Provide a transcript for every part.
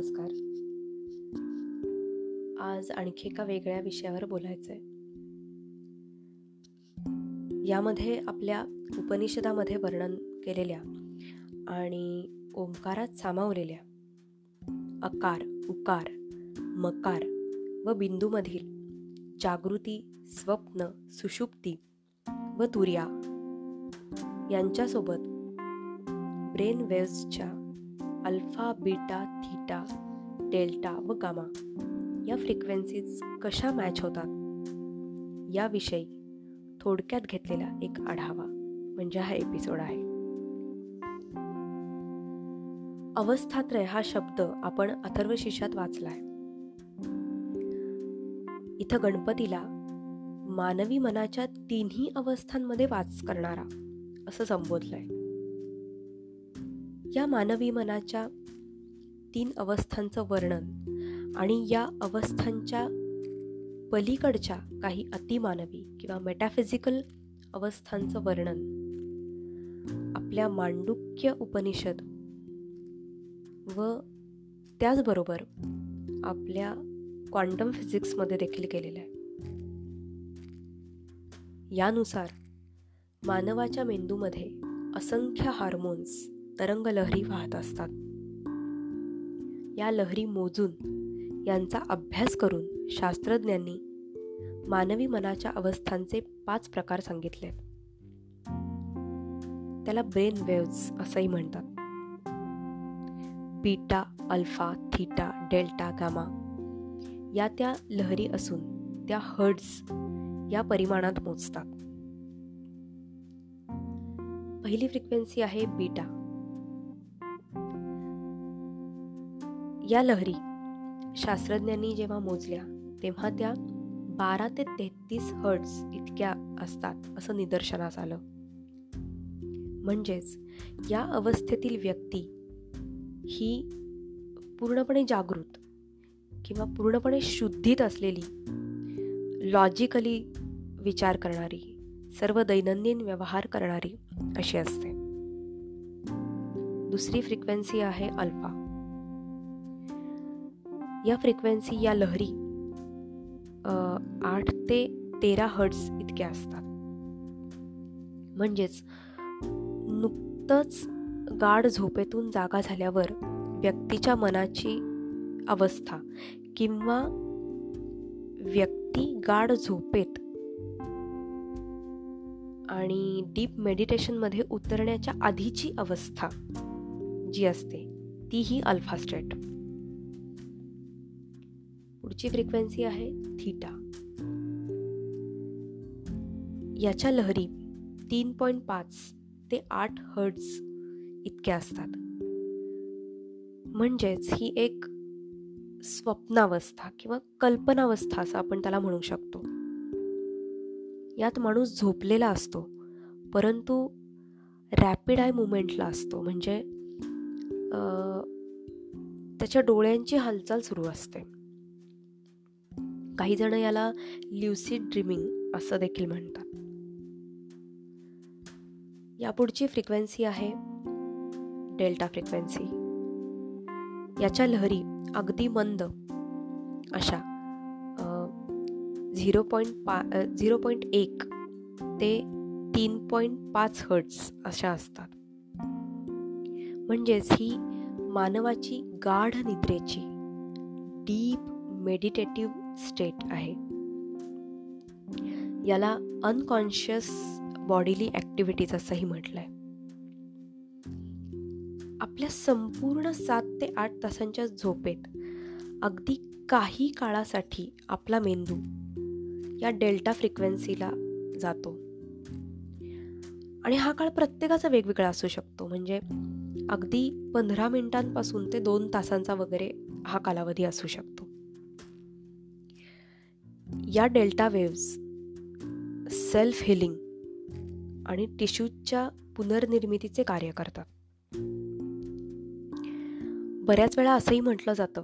नमस्कार. आज आणखी एका वेगळ्या विषयावर बोलायचं आहे यामध्ये आपल्या उपनिषदामध्ये वर्णन केलेल्या आणि ओंकारात सामावलेल्या अकार उकार मकार व बिंदूमधील जागृती स्वप्न सुषुप्ती व तुर्या यांच्यासोबत ब्रेन वेव्सच्या अल्फा बीटा थीटा डेल्टा व गामा या फ्रिक्वेन्सीज कशा मॅच होतात? याविषयी थोडक्यात घेतलेला एक आढावा म्हणजे हा एपिसोड आहे. अवस्थात्रय हा शब्द आपण अथर्वशिष्यात वाचलाय. इथं गणपतीला मानवी मनाच्या तिन्ही अवस्थांमध्ये वाच करणारा असं संबोधलंय. या मानवी मनाच्या तीन अवस्थांचं वर्णन आणि या अवस्थांच्या पलीकडच्या काही अतिमानवी किंवा मेटाफिजिकल अवस्थांचं वर्णन. आपल्या मांडुक्य उपनिषद व त्याचबरोबर आपल्या क्वांटम फिजिक्समध्ये देखील केलेलं आहे. यानुसार मानवाच्या मेंदूमध्ये असंख्य हार्मोन्स तरंग लहरी वाहत असतात. या लहरी मोजून यांचा अभ्यास करून शास्त्रज्ञांनी मानवी मनाच्या अवस्थांचे पाच प्रकार सांगितले त्याला ब्रेन वेव्स असंही म्हणतात. Beta alpha theta delta gamma या त्या लहरी असून त्या हर्ड्स या परिमाणात मोजतात. पहिली फ्रिक्वेन्सी आहे बीटा. या लहरी शास्त्रज्ञांनी जेव्हा मोजल्या तेव्हा त्या बारा ते तेहतीस हर्ट्स इतक्या असतात असं निदर्शनास आलं. म्हणजेच या अवस्थेतील व्यक्ती ही पूर्णपणे जागृत किंवा पूर्णपणे शुद्धीत असलेली लॉजिकली विचार करणारी सर्व दैनंदिन व्यवहार करणारी अशी असते. दुसरी फ्रिक्वेन्सी आहे अल्फा या फ्रिक्वेन्सी या लहरी आठ ते तेरा हर्ट्स इतक्या असतात. म्हणजेच नुकतंच गाढ झोपेतून जागा झाल्यावर व्यक्तीच्या मनाची अवस्था किंवा व्यक्ती गाढ झोपेत आणि डीप मेडिटेशनमध्ये उतरण्याच्या आधीची अवस्था जी असते ती ही अल्फा स्टेट पुढची फ्रिक्वेन्सी आहे थीटा याच्या लहरी तीन पॉईंट पाच ते आठ हर्ड्स इतक्या असतात. म्हणजेच ही एक स्वप्नावस्था किंवा कल्पनावस्था असं आपण त्याला म्हणू शकतो. यात माणूस झोपलेला असतो परंतु रॅपिड आय मुवमेंटला असतो. म्हणजे त्याच्या डोळ्यांची हालचाल सुरू असते. काही जण याला ल्युसिड ड्रीमिंग असं देखील म्हणतात. यापुढची फ्रिक्वेन्सी आहे डेल्टा फ्रिक्वेन्सी याच्या लहरी अगदी मंद अशा झिरो पॉईंट पा झिरो पॉईंट एक ते तीन पॉईंट पाच हर्ट्स अशा असतात. म्हणजेच ही मानवाची गाढ निद्रेची डीप मेडिटेटिव्ह स्टेट आहे. याला अनकॉन्शियस बॉडीली ॲक्टिव्हिटीज असंही म्हटलंय. आपल्या संपूर्ण सात ते आठ तासांच्या झोपेत अगदी काही काळासाठी आपला मेंदू या डेल्टा फ्रिक्वेन्सीला जातो. आणि हा काळ प्रत्येकाचा वेगवेगळा असू शकतो. म्हणजे अगदी पंधरा मिनिटांपासून ते दोन तासांचा वगैरे हा कालावधी असू शकतो. या डेल्टा वेव्स सेल्फ हिलिंग आणि टिश्यूच्या पुनर्निर्मितीचे कार्य करतात. बऱ्याच वेळा असंही म्हटलं जातं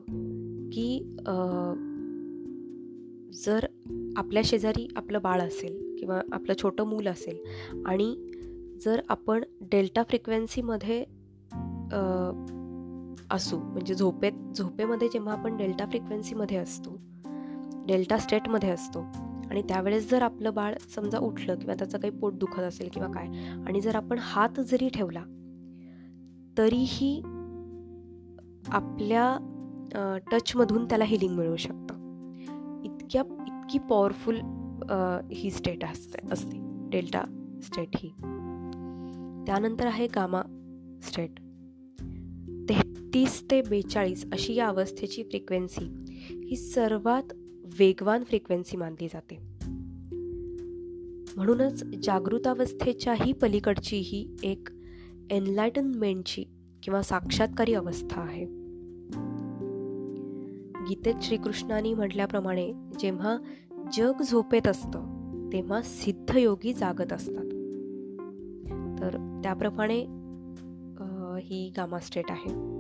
की जर आपल्या शेजारी आपलं बाळ असेल किंवा आपलं छोटं मूल असेल आणि जर आपण डेल्टा फ्रिक्वेन्सीमध्ये असू म्हणजे झोपेत झोपेमध्ये जेव्हा आपण डेल्टा फ्रिक्वेन्सीमध्ये असतो डेल्टा स्टेटमध्ये असतो. आणि त्यावेळेस जर आपलं बाळ समजा उठलं किंवा त्याचं काही पोट दुखत असेल किंवा काय आणि जर आपण हात जरी ठेवला तरीही आपल्या टचमधून त्याला हिलिंग मिळू शकतं. इतक्या इतकी पॉवरफुल ही स्टेट असते असते. डेल्टा स्टेट ही. त्यानंतर आहे गामा स्टेट. तेहतीस ते बेचाळीस अशी या अवस्थेची फ्रिक्वेन्सी ही सर्वात वेगवान फ्रिक्वेन्सी मानली जाते. म्हणूनच जागृतावस्थेच्याही पलीकडची ही एक एनलायटनमेंटची किंवा साक्षात्कारी अवस्था आहे. गीतेत श्रीकृष्णाने म्हटल्याप्रमाणे जेव्हा जग झोपेत असतं तेव्हा सिद्धयोगी जागत असतात. तर त्याप्रमाणे ही गामा स्टेट आहे.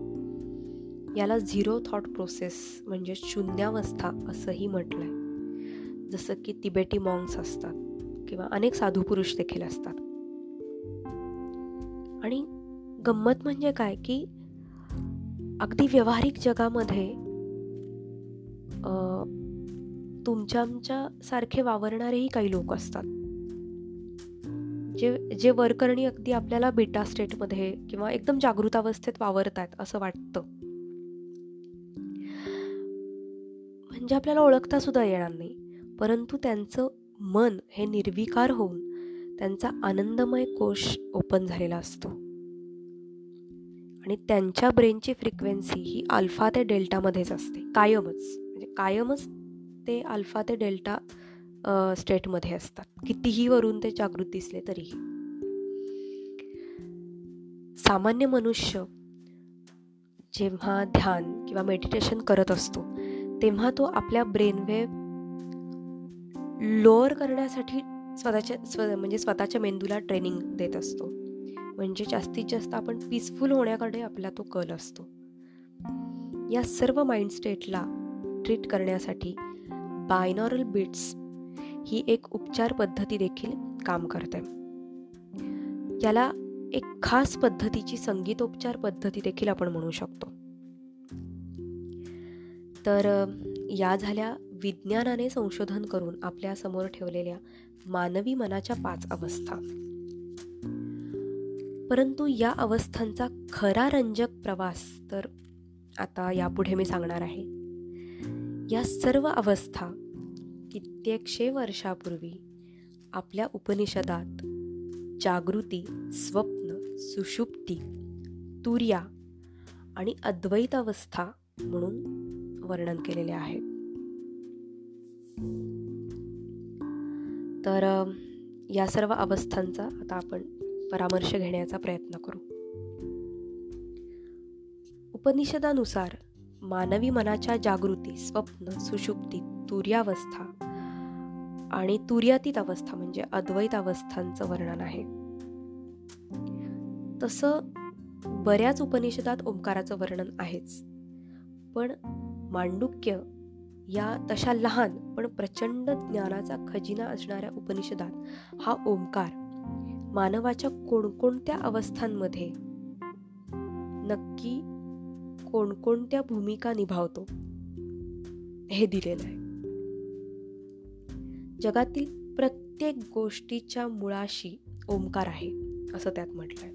याला झिरो थॉट प्रोसेस म्हणजे शून्यावस्था असंही म्हटलं आहे जसं की तिबेटी मॉन्ग्स असतात किंवा अनेक साधू पुरुष देखील असतात. आणि गंमत म्हणजे काय की अगदी व्यावहारिक जगामध्ये तुमच्या आमच्या सारखे वावरणारेही काही लोक असतात. जे जे वरकरणी अगदी आपल्याला बेटा स्टेटमध्ये किंवा एकदम जागृतावस्थेत वावरत आहेत असं वाटतं. म्हणजे आपल्याला ओळखता सुद्धा येणार नाही. परंतु त्यांचं मन हे निर्विकार होऊन त्यांचा आनंदमय कोश ओपन झालेला असतो. आणि त्यांच्या ब्रेनची फ्रिक्वेन्सी ही अल्फा ते डेल्टामध्येच असते. कायमच. म्हणजे कायमच ते अल्फा ते डेल्टा स्टेटमध्ये असतात. कितीही वरून ते जागृत दिसले तरीही. सामान्य मनुष्य जेव्हा ध्यान किंवा मेडिटेशन करत असतो तेव्हा तो आपल्या ब्रेनवेव लोअर करण्यासाठी स्वतःच्या स्व म्हणजे स्वतःच्या मेंदूला ट्रेनिंग देत असतो. म्हणजे जास्तीत जास्त आपण पीसफुल होण्याकडे आपला तो कल असतो. या सर्व माइंड स्टेटला ट्रीट करण्यासाठी बायनॉरल बिट्स ही एक उपचार पद्धती देखील काम करते. याला एक खास पद्धतीची संगीतोपचार पद्धती देखील आपण म्हणू शकतो. तर या झाल्या विज्ञानाने संशोधन करून आपल्यासमोर ठेवलेल्या मानवी मनाच्या पाच अवस्था. परंतु या अवस्थांचा खरा रंजक प्रवास तर आता यापुढे मी सांगणार आहे. या सर्व अवस्था कित्येकशे वर्षापूर्वी आपल्या उपनिषदात जागृती स्वप्न सुषुप्ती तुर्या आणि अद्वैतावस्था म्हणून वर्णन केलेले आहे. तर या सर्व अवस्थांचा आता आपण परामर्श घेण्याचा प्रयत्न करू. उपनिषदानुसार मानवी मनाच्या जागृती स्वप्न सुषुप्ती तुर्यावस्था आणि तुर्यातीत अवस्था म्हणजे अद्वैत अवस्थांचं वर्णन आहे. तसं बऱ्याच उपनिषदात ओंकाराचं वर्णन आहेच. पण मांडुक्य या तशा लहान पण प्रचंड ज्ञानाचा खजिना असणाऱ्या उपनिषदात हा ओंकार मानवाच्या कोणकोणत्या अवस्थांमध्ये नक्की कोणकोणत्या भूमिका निभावतो हे दिलेलं आहे. जगातील प्रत्येक गोष्टीच्या मुळाशी ओंकार आहे असं त्यात म्हटलंय.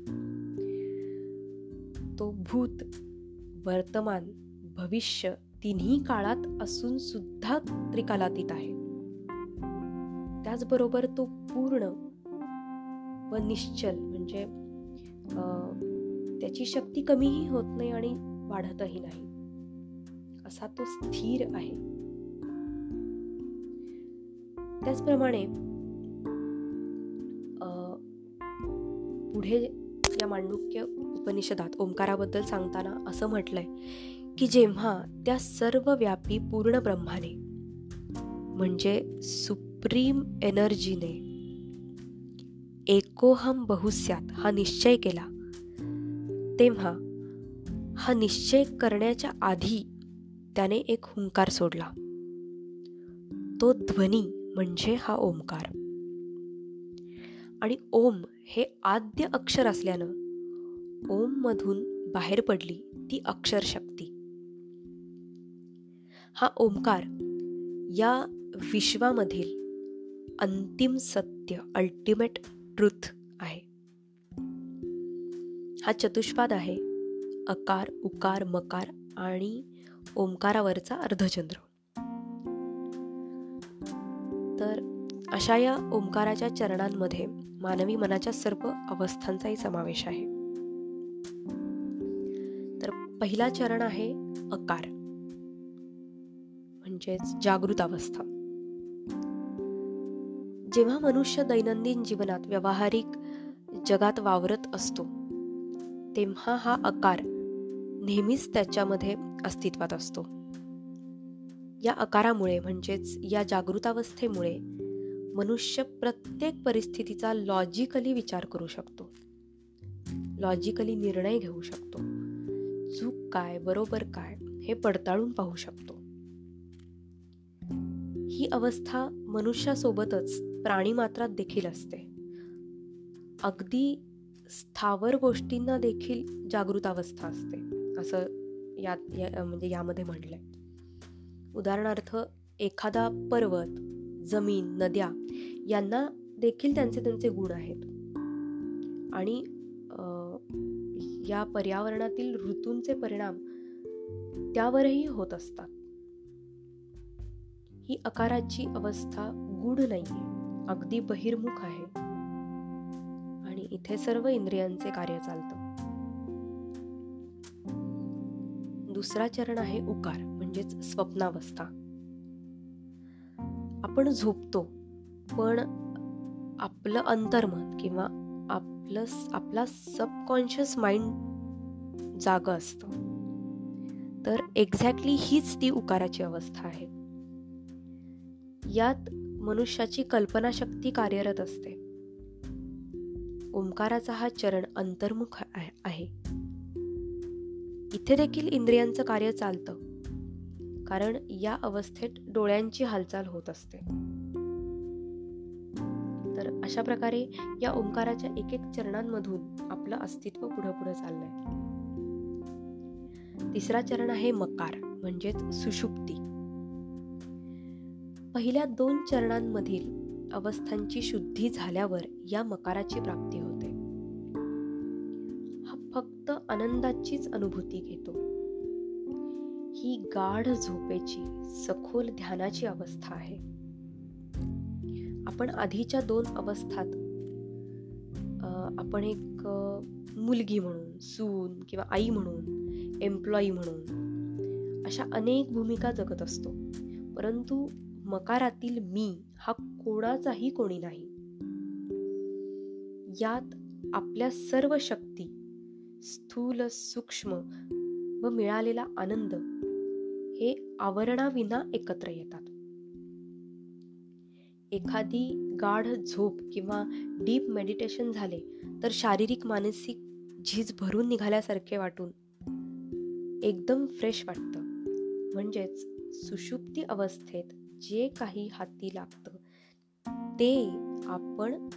तो भूत वर्तमान भविष्य तिन्ही काळात असून सुद्धा त्रिकालातीत आहे. त्याचबरोबर तो पूर्ण व निश्चल म्हणजे त्याची शक्ती कमीही होत नाही आणि वाढतही नाही. असा तो स्थिर आहे. त्याचप्रमाणे पुढे या मांडुक्य उपनिषदात ओंकाराबद्दल सांगताना असं म्हटलंय की जेव्हा त्या सर्व व्यापी पूर्ण ब्रह्माने म्हणजे सुप्रीम एनर्जीने एकोहम बहुस्यात हा निश्चय केला तेव्हा हा निश्चय करण्याच्या आधी त्याने एक हुंकार सोडला. तो ध्वनी म्हणजे हा ओमकार आणि ओम हे आद्य अक्षर असल्यानं ओम मधून बाहेर पडली ती अक्षरशक्ती. हा ओंकार या विश्वामधील अंतिम सत्य अल्टिमेट ट्रुथ आहे. हा चतुष्पाद आहे अकार उकार मकार आणि ओंकारावरचा अर्धचंद्र. तर अशा या ओंकाराच्या चरणांमध्ये मानवी मनाच्या सर्व अवस्थांचाही समावेश आहे. तर पहिला चरण आहे अकार. म्हणजेच जागृत अवस्था. जेव्हा मनुष्य दैनंदिन जीवनात व्यावहारिक जगात वावरत असतो तेव्हा हा आकार नेहमीच त्याच्यामध्ये अस्तित्वात असतो. या आकारामुळे म्हणजेच या जागृतावस्थेमुळे मनुष्य प्रत्येक परिस्थितीचा लॉजिकली विचार करू शकतो. लॉजिकली निर्णय घेऊ शकतो. चूक काय बरोबर काय हे पडताळून पाहू शकतो. ही अवस्था मनुष्यासोबतच प्राणी मात्रात देखील असते. अगदी स्थावर गोष्टींना देखील जागृत अवस्था असते असं यात या म्हणजे यामध्ये म्हणलंय उदाहरणार्थ एखादा पर्वत जमीन नद्या यांना देखील त्यांचे त्यांचे गुण आहेत. आणि या पर्यावरणातील ऋतूंचे परिणाम त्यावरही होत असतात. ही अकाराची अवस्था गुढ नाहीये. अगदी बहिर्मुख आहे. आणि इथे सर्व इंद्रियांचे कार्य चालतं. दुसरा चरण आहे उकार म्हणजेच स्वप्नावस्था. आपण झोपतो पण आपलं अंतर्मन किंवा आपलं आपला सबकॉन्शियस माइंड जाग असतं. तर एक्झॅक्टली हीच ती उकाराची अवस्था आहे. यात मनुष्याची कल्पनाशक्ती कार्यरत असते. ओंकाराचा हा चरण अंतर्मुख आहे इथे देखील इंद्रियांचं कार्य चालतं कारण या अवस्थेत डोळ्यांची हालचाल होत असते. तर अशा प्रकारे या ओंकाराच्या एक एक चरणांमधून आपलं अस्तित्व पुढे पुढे चाललंय. तिसरा चरण आहे मकार म्हणजेच सुषुप्ती. पहिल्या दोन चरणांमधील अवस्थांची शुद्धी झाल्यावर या मकाराची प्राप्ती होते. हा फक्त आनंदाचीच अनुभूती घेतो. ही गाढ झोपेची सखोल ध्यानाची अवस्था आहे. आपण आधीच्या दोन अवस्थात आपण एक मुलगी म्हणून सून किंवा आई म्हणून एम्प्लॉई म्हणून अशा अनेक भूमिका जगत असतो. परंतु मकारातील मी हा कोणाचाही कोणी नाही. यात आपल्या सर्व शक्ती स्थूल सूक्ष्म व मिळालेला आनंद हे आवरणाविना एकत्र येतात. एखादी गाढ झोप किंवा डीप मेडिटेशन झाले तर शारीरिक मानसिक झीज भरून निघाल्यासारखे वाटून एकदम फ्रेश वाटतं. म्हणजेच सुषुप्ती अवस्थेत जे काही हाती लागतं ते आपण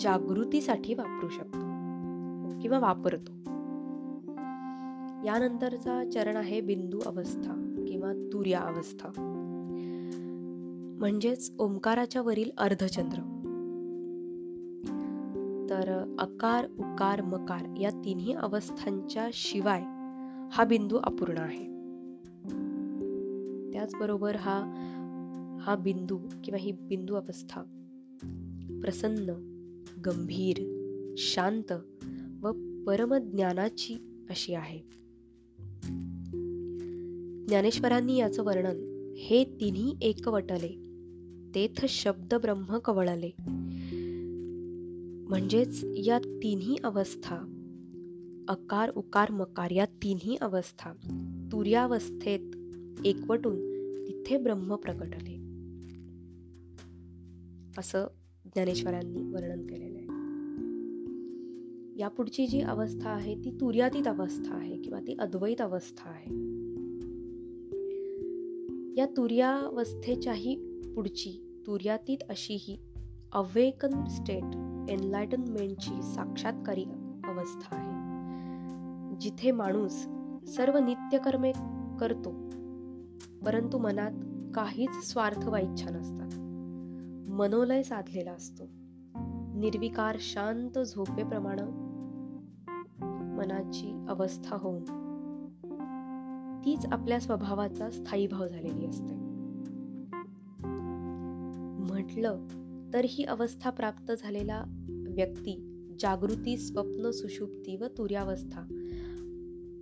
जागृतीसाठी वापरू शकतो किंवा वापरतो. यानंतरचा चरण आहे बिंदू अवस्था किंवा तुर्या अवस्था म्हणजेच ओंकाराच्या वरील अर्धचंद्र. तर अकार उकार मकार या तिन्ही अवस्थांच्या शिवाय हा बिंदू अपूर्ण आहे. त्याचबरोबर हा हा बिंदू किंवा ही बिंदू अवस्था प्रसन्न गंभीर शांत व परमज्ञानाची अशी आहे. ज्ञानेश्वरांनी याचं वर्णन हे तिन्ही एकवटले तेथ शब्द ब्रह्म कवळले. म्हणजेच या तिन्ही अवस्था अकार उकार मकार या तिन्ही अवस्था तुर्यावस्थेत एकवटून तिथे ब्रह्म प्रकटले. असं ज्ञानेश्वरांनी वर्णन केलेलं आहे. यापुढची जी अवस्था आहे ती तुर्यातीत अवस्था आहे किंवा ती अद्वैत अवस्था आहे. या तुर्यावस्थेच्याही पुढची तुर्यातीत अशी ही अवेकन स्टेट एनलायटनमेंटची साक्षात्कारी अवस्था आहे जिथे माणूस सर्व नित्यकर्मे करतो परंतु मनात काहीच स्वार्थ वा इच्छा नसतात. मनोलय साधलेला असतो. निर्विकार शांत झोपेप्रमाणे मनाची अवस्था होऊन तीच आपल्या स्वभावाचा स्थायी भाव झालेली असते. म्हटलं तर ही अवस्था प्राप्त झालेला व्यक्ती जागृती स्वप्न सुषुप्ती व तुर्यावस्था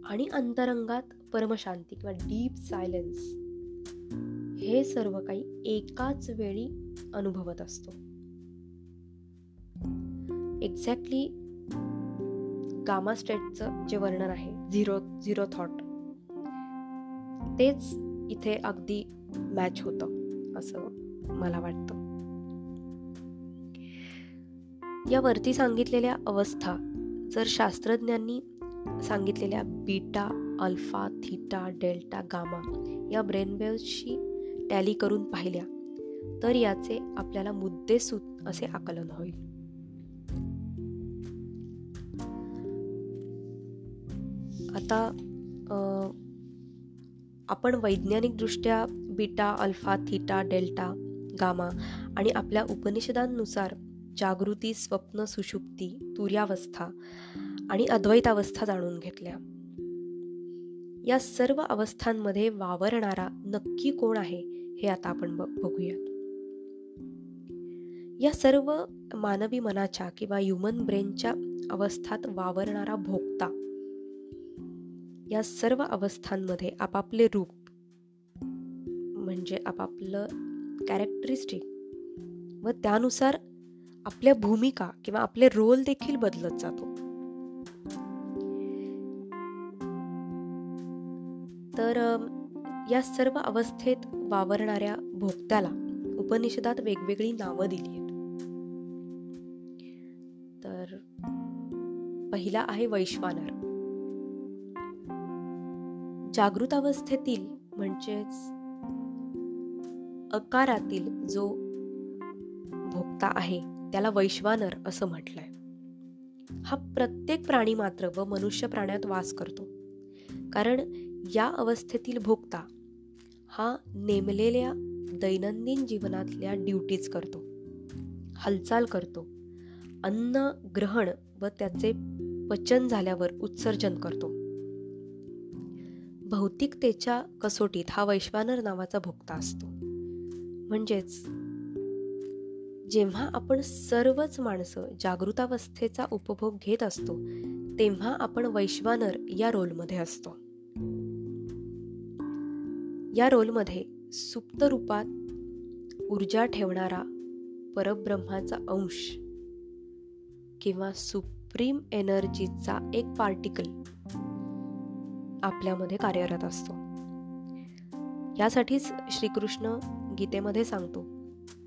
आणि अंतरंगात परमशांती किंवा डीप सायलेन्स हे सर्व काही एकाच वेळी अनुभवत असतो. एक्झॅक्टली गामा स्टेटचं जे वर्णन आहे झिरो झिरो थॉट तेच इथे अगदी मॅच होतं असं मला वाटतं. या वरती सांगितलेल्या अवस्था जर शास्त्रज्ञांनी सांगितलेल्या beta alpha theta delta gamma या ब्रेनवेव्सशी टॅली करून पाहिल्या तर याचे आपल्याला मुद्देसूद असे आकलन होईल. आता आपण वैज्ञानिकदृष्ट्या beta alpha theta delta gamma आणि आपल्या उपनिषदांनुसार जागृती स्वप्न सुषुप्ती तुर्यावस्था आणि अद्वैतावस्था जाणून घेतल्या. या सर्व अवस्थांमध्ये वावरणारा नक्की कोण आहे हे आता आपण बघूयात. या सर्व मानवी मनाच्या किंवा ह्युमन ब्रेनच्या अवस्थात वावरणारा भोगता. या सर्व अवस्थांमध्ये आपापले रूप म्हणजे आपापलं कॅरेक्टरिस्टिक व त्यानुसार आपल्या भूमिका किंवा आपले रोल देखील बदलत जातो. तर या सर्व अवस्थेत वावरणाऱ्या भोगत्याला उपनिषदात वेगवेगळी नावं दिली आहेत. पहिला आहे वैश्वानर. जागृत अवस्थेतील म्हणजेच अकारातील जो भोक्ता आहे त्याला वैश्वानर असं म्हटलंय. हा प्रत्येक प्राणी मात्र व मनुष्य प्राण्यात वास करतो. कारण या अवस्थेतील भोक्ता हा नेमलेल्या दैनंदिन जीवनातल्या ड्युटीज करतो हालचाल करतो अन्न ग्रहण व त्याचे पचन झाल्यावर उत्सर्जन करतो. भौतिकतेच्या कसोटीत हा वैश्वानर नावाचा भोक्ता असतो. म्हणजेच जेव्हा आपण सर्वच माणसं जागृतावस्थेचा उपभोग घेत असतो तेव्हा आपण वैश्वानर या रोलमध्ये असतो. या रोलमध्ये सुप्त रूपात ऊर्जा ठेवणारा परब्रह्माचा अंश किंवा सुप्त सुप्रीम एनर्जीचा एक पार्टिकल आपल्यामध्ये कार्यरत असतो. यासाठीच श्रीकृष्ण गीतेमध्ये सांगतो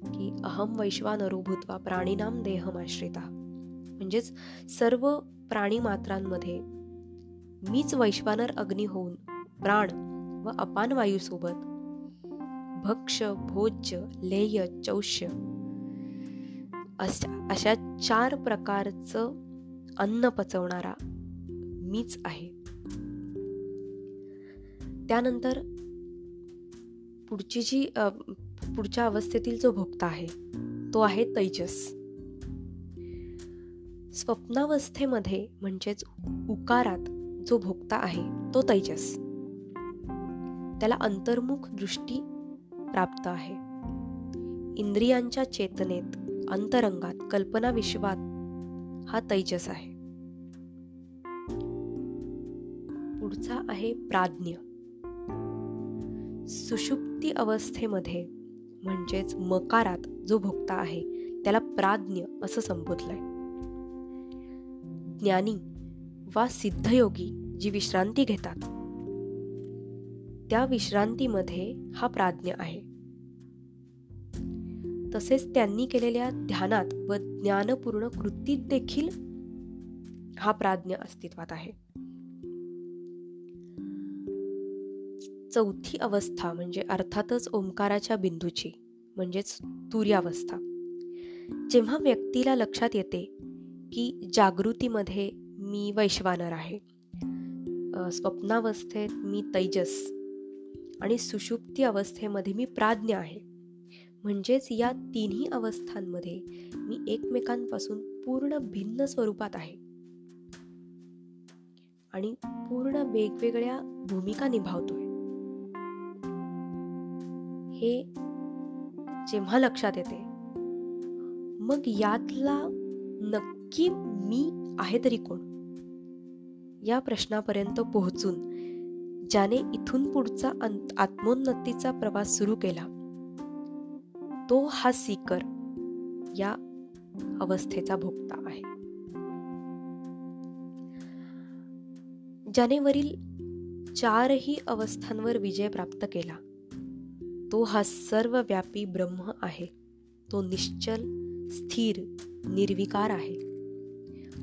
की अहम वैश्वानरुभूत्वा प्राणीनाम देहमाश्रिता म्हणजेच सर्व प्राणी मात्रांमध्ये मीच वैश्वानर अग्नी होऊन प्राण व अपान वायूसोबत भक्ष भोज्य लेय चौष्य अशा चार प्रकारचं अन्न पचवणारा मीच आहे. त्यानंतर पुढची जी पुढच्या अवस्थेतील जो भोक्ता आहे तो आहे तैजस. स्वप्नावस्थेमध्ये म्हणजेच उकारात जो भोक्ता आहे तो तैजस. त्याला अंतर्मुख दृष्टी प्राप्त आहे. इंद्रियांच्या चेतनेत अंतरंगात कल्पना विश्वात हा तैजस आहे. पुढचा आहे प्राज्ञ. सुषुप्ती अवस्थेमध्ये म्हणजेच मकारात जो भोक्ता आहे त्याला प्राज्ञ असं संबोधलंय. ज्ञानी वा सिद्धयोगी जी विश्रांती घेतात त्या विश्रांतीमध्ये हा प्राज्ञ आहे. तसेच त्यांनी केलेल्या ध्यानात व ज्ञानपूर्ण कृतीत देखील हा प्राज्ञ अस्तित्वात आहे. चौथी अवस्था म्हणजे अर्थातच ओंकाराच्या बिंदूची म्हणजेच तुर्यावस्था. जेव्हा व्यक्तीला लक्षात येते की जागृतीमध्ये मी वैश्वानर आहे स्वप्नावस्थेत मी तैजस आणि सुषुप्ती अवस्थेमध्ये मी प्राज्ञ आहे म्हणजेच या तिन्ही अवस्थांमध्ये मी एकमेकांपासून पूर्ण भिन्न स्वरूपात आहे. आणि पूर्ण वेगवेगळ्या भूमिका निभावतोय. हे जेव्हा लक्षात येते मग यातला नक्की मी आहे तरी कोण? या प्रश्नापर्यंत पोहोचून ज्याने इथून पुढचा आत्मोन्नतीचा प्रवास सुरू केला तो हा सीकर या अवस्थेचा भोगता आहे. ज्याने वरील चारही अवस्थांवर विजय प्राप्त केला तो हा सर्वव्यापी ब्रह्म आहे. तो निश्चल स्थिर निर्विकार आहे.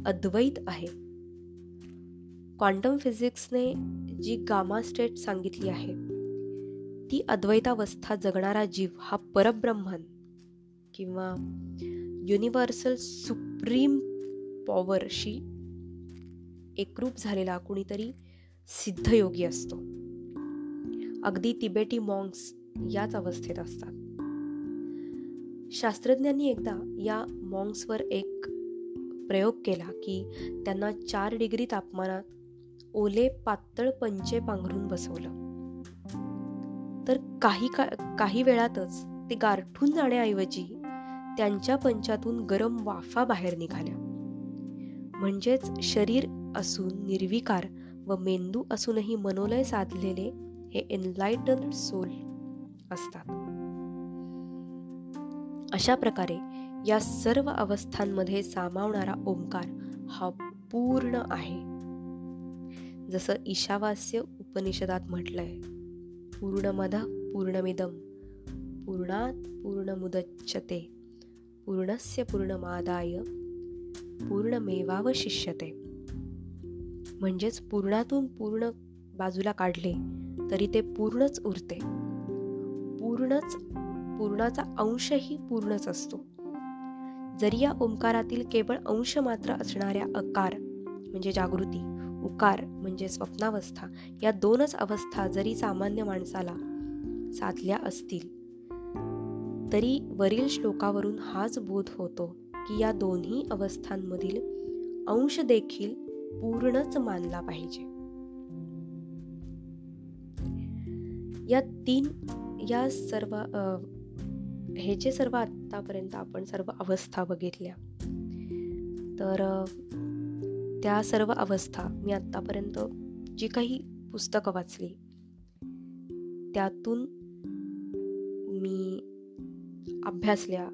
अद्वैत आहे. क्वांटम फिजिक्सने जी गामा स्टेट सांगितली आहे ती अद्वैतावस्था जगणारा जीव हा परब्रह्मन किंवा युनिव्हर्सल सुप्रीम पॉवरशी एकरूप झालेला कुणीतरी सिद्धयोगी असतो. अगदी तिबेटी मॉंग्स याच अवस्थेत असतात. शास्त्रज्ञांनी एकदा या मॉंग्सवर एक प्रयोग केला की त्यांना चार डिग्री तापमानात ओले पातळ पंचे पांघरून बसवलं. तर काही का काही वेळातच ते गारठून जाण्याऐवजी त्यांच्या पंचातून गरम वाफा बाहेर निघाल्या. म्हणजेच शरीर असून निर्विकार व मेंदू असूनही मनोलय साधलेले हे एनलाइटन सोल असतात. अशा प्रकारे या सर्व अवस्थांमध्ये सामावणारा ओंकार हा पूर्ण आहे. जसं ईशावास्य उपनिषदात म्हटलंय पूर्णमद पूर्णमिदम पूर्णात पूर्णमुदच्छते पूर्णस्य पूर्णमादाय पूर्णमेवावशिष्यते. म्हणजेच पूर्णातून पूर्ण बाजूला काढले तरी ते पूर्णच उरते. पूर्णच पूर्णाचा अंशही पूर्णच असतो. जरी या ओंकारातील केवळ अंश मात्र असणाऱ्या अकार म्हणजे जागृती उकार म्हणजे स्वप्नावस्था या दोनच अवस्था जरी सामान्य माणसाला साधल्या असतील तरी वरील श्लोकावरून हाच बोध होतो की या दोन्ही अवस्थांमधील अंश देखील पूर्णच मानला पाहिजे. या तीन या सर्व हे जे सर्व आत्तापर्यंत आपण सर्व अवस्था बघितल्या तर त्या सर्व अवस्था मी आत्तापर्यंत जी काही पुस्तकं वाचली त्यातून मी अभ्यासल्या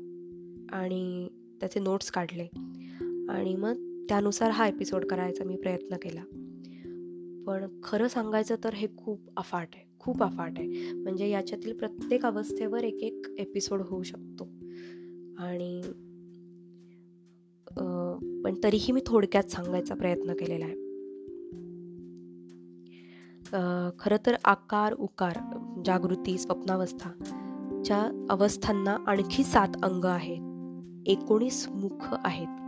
आणि त्याचे नोट्स काढले आणि मग त्यानुसार हा एपिसोड करायचा मी प्रयत्न केला. पण खरं सांगायचं तर हे खूप अफाट आहे. खूप अफाट आहे. म्हणजे याच्यातील प्रत्येक अवस्थेवर एक एक एपिसोड होऊ शकतो. आणि पण तरीही मी थोडक्यात सांगायचा प्रयत्न केलेला आहे. खरं तर आकार उकार जागृती स्वप्नावस्था च्या अवस्थांना आणखी सात अंग आहेत. एकोणीस मुख आहेत.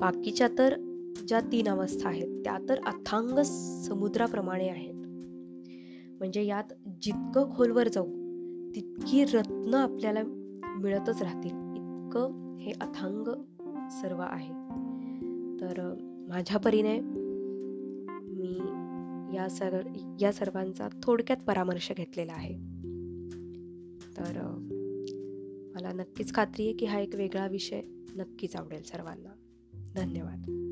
बाकीच्या तर ज्या तीन अवस्था आहेत त्या तर अथांग समुद्राप्रमाणे आहेत. म्हणजे यात जितकं खोलवर जाऊ तितकी रत्न आपल्याला मिळतच राहतील. इतकं हे अथांग सर्व आहे. तर माझ्या परीने मी या सर या सर्वांचा थोडक्यात परामर्श घेतलेला आहे. तर मला नक्कीच खात्री आहे की हा एक वेगळा विषय नक्कीच आवडेल सर्वांना. धन्यवाद.